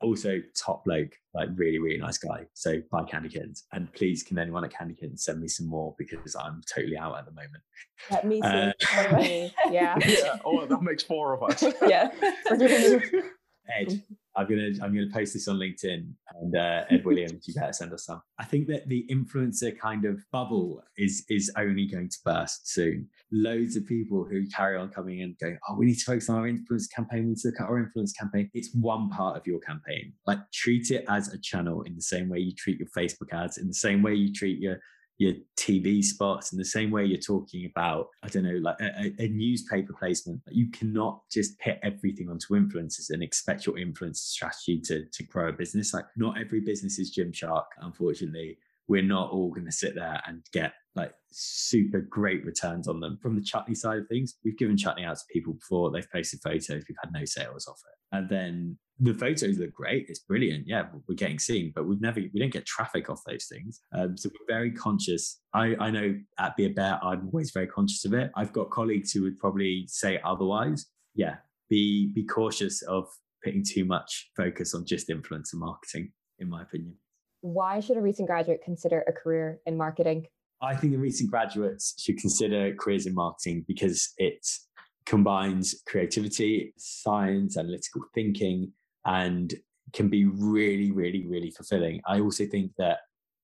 also top bloke, like really, really nice guy. So buy Candy Kittens. And please, can anyone at Candy Kittens send me some more because I'm totally out at the moment. Let me uh, yeah. yeah. Oh, that makes four of us. yeah. Ed, I'm gonna I'm gonna post this on LinkedIn and uh, Ed Williams, you better send us some. I think that the influencer kind of bubble is is only going to burst soon. Loads of people who carry on coming in going, oh, we need to focus on our influence campaign. We need to look at our influence campaign. It's one part of your campaign. Like treat it as a channel in the same way you treat your Facebook ads, in the same way you treat your your TV spots in the same way you're talking about, I don't know, like a, a, newspaper placement. You cannot just pit everything onto influencers and expect your influence strategy to, to grow a business. Like not every business is Gymshark, unfortunately. We're not all going to sit there and get like super great returns on them. From the chutney side of things, we've given chutney out to people before. They've posted photos. We've had no sales off it. And then the photos look great. It's brilliant. Yeah, we're getting seen, but we've never, we don't get traffic off those things. Um, so we're very conscious. I, I know at Be a Bear, I'm always very conscious of it. I've got colleagues who would probably say otherwise. Yeah, be be cautious of putting too much focus on just influencer marketing, in my opinion. Why should a recent graduate consider a career in marketing? I think the recent graduates should consider careers in marketing because it combines creativity, science, analytical thinking, and can be really, really, really fulfilling. I also think that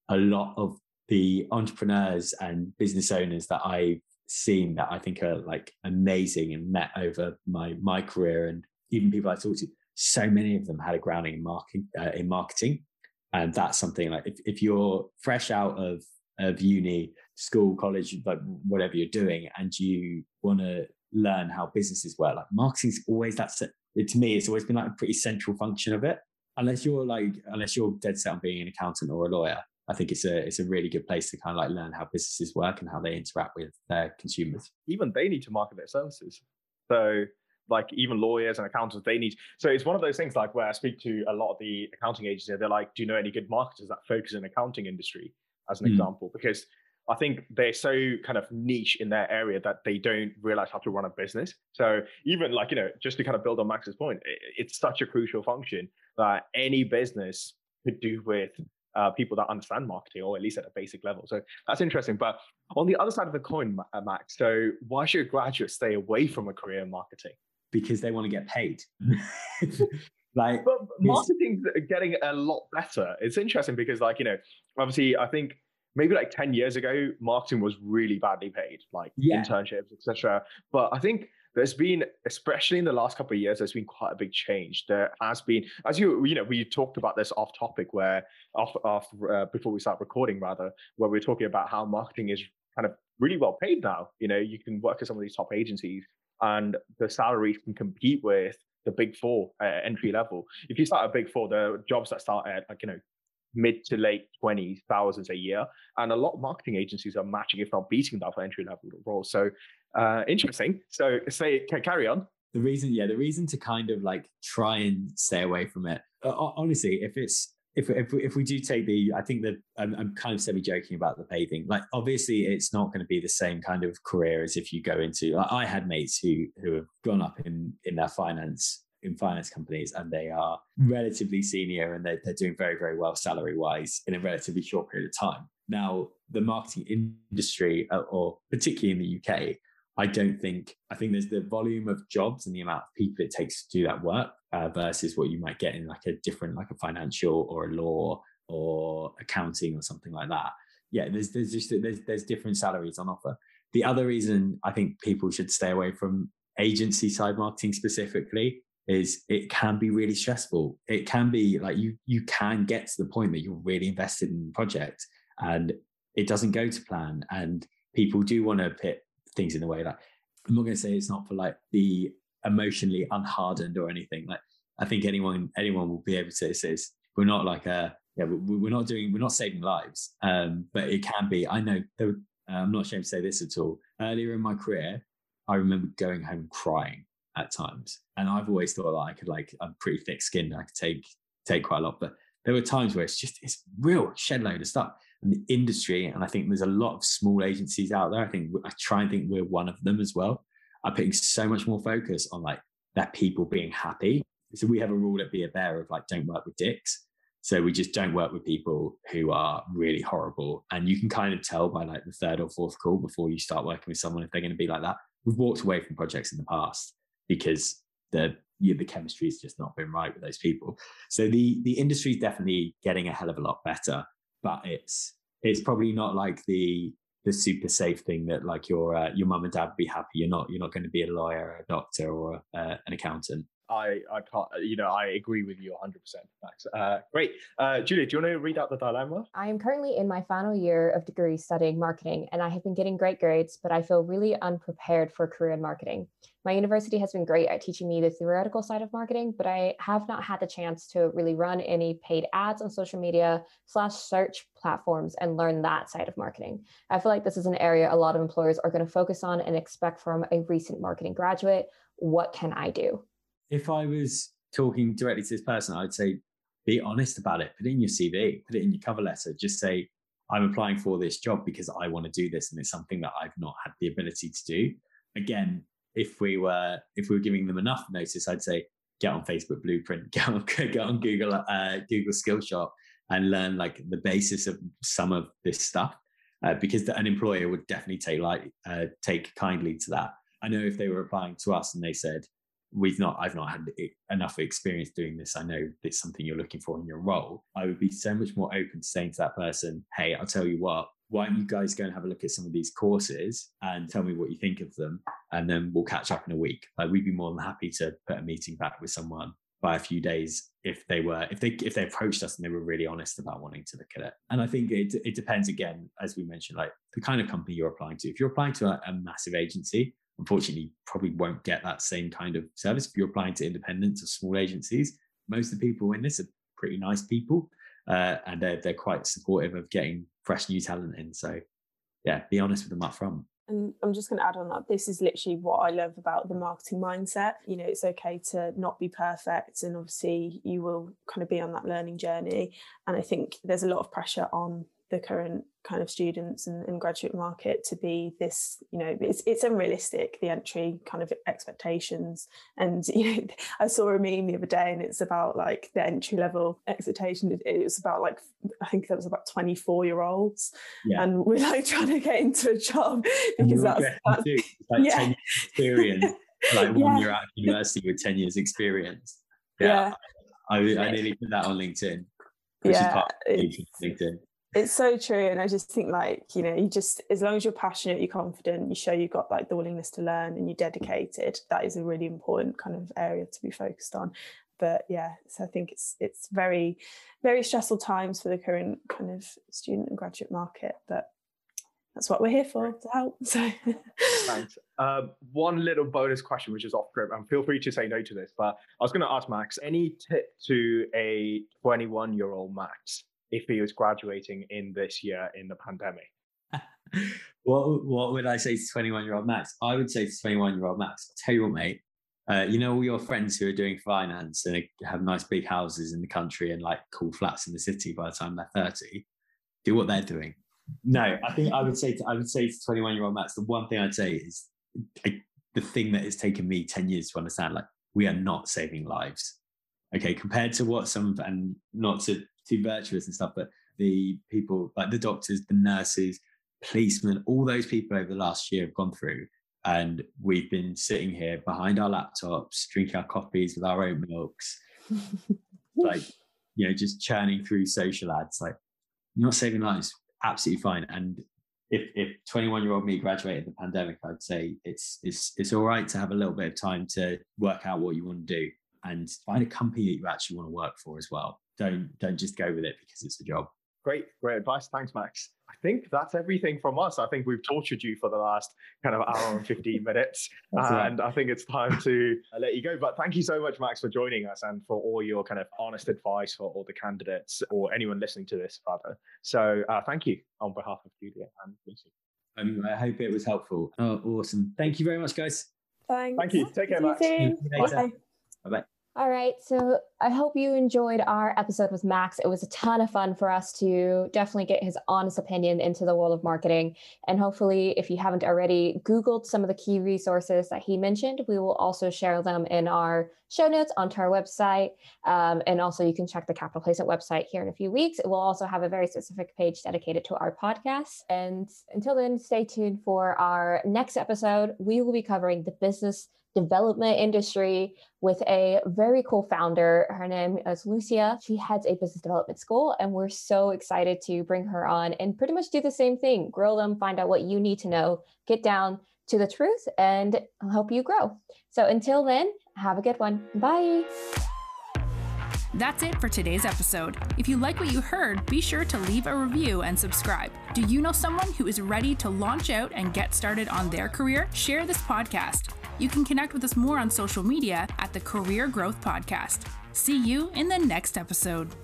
a lot of the entrepreneurs and business owners that I've seen that I think are like amazing and met over my my career and even people I talked to, so many of them had a grounding in marketing. Uh, in marketing, and that's something like if, if you're fresh out of of uni, school, college, like whatever you're doing, and you want to learn how businesses work, like marketing is always that it, to me, it's always been like a pretty central function of it. Unless you're like, unless you're dead set on being an accountant or a lawyer, I think it's a it's a really good place to kind of like learn how businesses work and how they interact with their consumers. Even they need to market their services. So like even lawyers and accountants, they need. So it's one of those things like where I speak to a lot of the accounting agencies, they're like, do you know any good marketers that focus in accounting industry, as an mm. example? Because I think they're so kind of niche in their area that they don't realize how to run a business. So even like, you know, just to kind of build on Max's point, it's such a crucial function that any business could do with uh, people that understand marketing or at least at a basic level. So that's interesting. But on the other side of the coin, uh, Max, so why should graduates stay away from a career in marketing? Because they want to get paid. like but marketing's getting a lot better. It's interesting because like, you know, obviously I think maybe like 10 years ago marketing was really badly paid like yeah. internships etc but i think there's been, especially in the last couple of years, there's been quite a big change. There has been, as you you know, we talked about this off topic where off off uh, before we start recording rather, where we are talking about how marketing is kind of really well paid now. You know, you can work at some of these top agencies, and the salaries can compete with the big four uh, entry level. If you start at big four, the jobs that start at like you know mid to late 20s thousands a year and a lot of marketing agencies are matching if not beating that for entry level roles so uh interesting so say carry on the reason yeah the reason to kind of like try and stay away from it uh, honestly if it's if if we, if we do take the, I think that I'm, I'm kind of semi joking about the paving. Like, obviously, it's not going to be the same kind of career as if you go into. Like, I had mates who who have gone up in in their finance in finance companies and they are relatively senior and they're, they're doing very very well salary wise in a relatively short period of time. Now, the marketing industry, uh, or particularly in the UK, I don't think I think there's the volume of jobs and the amount of people it takes to do that work uh, versus what you might get in like a different like a financial or a law or accounting or something like that. Yeah, there's there's just there's there's different salaries on offer. The other reason I think people should stay away from agency side marketing specifically is it can be really stressful. It can be like you you can get to the point that you're really invested in the project and it doesn't go to plan and people do want to put things in the way that I'm not going to say it's not for like the emotionally unhardened or anything. Like I think anyone anyone will be able to say this. we're not like a yeah we're not doing we're not saving lives, um, but it can be. I know there, uh, I'm not ashamed to say this at all. Earlier in my career, I remember going home crying at times, and I've always thought that I could like I'm pretty thick skinned. I could take take quite a lot, but there were times where it's just it's real shed load of stuff and the industry. And I think there's a lot of small agencies out there. I think I try and think we're one of them as well. Are putting so much more focus on like their people being happy. So we have a rule at Be a Bear of like don't work with dicks. So we just don't work with people who are really horrible. And you can kind of tell by like the third or fourth call before you start working with someone if they're going to be like that. We've walked away from projects in the past because the yeah, the chemistry has just not been right with those people. So the the industry is definitely getting a hell of a lot better but it's it's probably not like the the super safe thing that like your uh, your mum and dad would be happy you're not you're not going to be a lawyer a doctor or uh, an accountant I, I can't, you know, I agree with you 100%, Max. Uh, great. Uh, Julie, do you want to read out the dilemma? I am currently in my final year of degree studying marketing, and I have been getting great grades, but I feel really unprepared for a career in marketing. My university has been great at teaching me the theoretical side of marketing, but I have not had the chance to really run any paid ads on social media slash search platforms and learn that side of marketing. I feel like this is an area a lot of employers are going to focus on and expect from a recent marketing graduate. What can I do? If I was talking directly to this person, I'd say be honest about it. Put it in your CV, put it in your cover letter. Just say, I'm applying for this job because I want to do this, and it's something that I've not had the ability to do. Again, if we were if we were giving them enough notice, I'd say get on Facebook Blueprint, get on get on Google uh, Google Skillshop, and learn like the basis of some of this stuff, uh, because an employer would definitely take like uh, take kindly to that. I know if they were applying to us and they said, we've not i've not had enough experience doing this i know it's something you're looking for in your role. I would be so much more open to saying to that person hey i'll tell you what why don't you guys go and have a look at some of these courses and tell me what you think of them and then we'll catch up in a week. Like we'd be more than happy to put a meeting back with someone by a few days if they were if they if they approached us and they were really honest about wanting to look at it. And i think it, it depends again as we mentioned like the kind of company you're applying to. If you're applying to a, a massive agency unfortunately probably won't get that same kind of service. If you're applying to independents or small agencies, most of the people in this are pretty nice people uh, and they're, they're quite supportive of getting fresh new talent in. So yeah, be honest with them up front. And I'm just going to add on that. This is literally what I love about the marketing mindset. You know, it's okay to not be perfect, and obviously, you will kind of be on that learning journey. And I think there's a lot of pressure on the current kind of students and, and, graduate market to be this you know it's, it's unrealistic the entry kind of expectations and you know i saw a meme the other day and it's about like the entry level expectation it, it was about like i think that was about 24 year olds yeah. and we're like trying to get into a job because that's, that's like yeah. 10 years experience like when yeah. you're at university with 10 years experience yeah, yeah. I, I nearly put that on linkedin yeah, LinkedIn it's so true and i just think like you know you just as long as you're passionate you're confident you show you've got like the willingness to learn and you're dedicated that is a really important kind of area to be focused on. But yeah so i think it's it's very very stressful times for the current kind of student and graduate market but that's what we're here for to help so. Thanks. Um, one little bonus question which is off script and feel free to say no to this but i was going to ask max any tip to a 21 year old max if he was graduating in this year in the pandemic? what what would I say to 21 year old Max? I would say to 21 year old Max, I'll tell you what, mate. Uh, you know all your friends who are doing finance and have nice big houses in the country and like cool flats in the city by the time they're 30 do what they're doing no i think i would say to i would say to 21 year old max the one thing i'd say is the thing that has taken me 10 years to understand like we are not saving lives okay compared to what some and not to too virtuous and stuff, but the people like the doctors, the nurses, policemen, all those people over the last year have gone through. And we've been sitting here behind our laptops, drinking our coffees with our own milks, like, you know, just churning through social ads. Like, you're not saving lives, absolutely fine. And if, if 21 year old me graduated the pandemic, I'd say it's, it's, it's all right to have a little bit of time to work out what you want to do and find a company that you actually want to work for as well don't don't just go with it because it's a job. Great, great advice. Thanks, Max. I think that's everything from us. I think we've tortured you for the last kind of hour and 15 minutes. and right. I think it's time to uh, let you go. But thank you so much, Max, for joining us and for all your kind of honest advice for all the candidates or anyone listening to this, rather. So uh, thank you on behalf of Julia and Lucie. Um, I hope it was helpful. Oh, awesome. Thank you very much, guys. Thanks. Thank you. Take care, Max. Bye. Bye. All right. So I hope you enjoyed our episode with Max. It was a ton of fun for us to definitely get his honest opinion into the world of marketing. And hopefully, if you haven't already Googled some of the key resources that he mentioned, we will also share them in our show notes onto our website. Um, and also, you can check the Capital Placement website here in a few weeks. It will also have a very specific page dedicated to our podcast. And until then, stay tuned for our next episode. We will be covering the business development industry with a very cool founder. Her name is Lucia. She heads a business development school, and we're so excited to bring her on and pretty much do the same thing grill them, find out what you need to know, get down to the truth, and help you grow. So until then, have a good one. Bye. That's it for today's episode. If you like what you heard, be sure to leave a review and subscribe. Do you know someone who is ready to launch out and get started on their career? Share this podcast. You can connect with us more on social media at the Career Growth Podcast. See you in the next episode.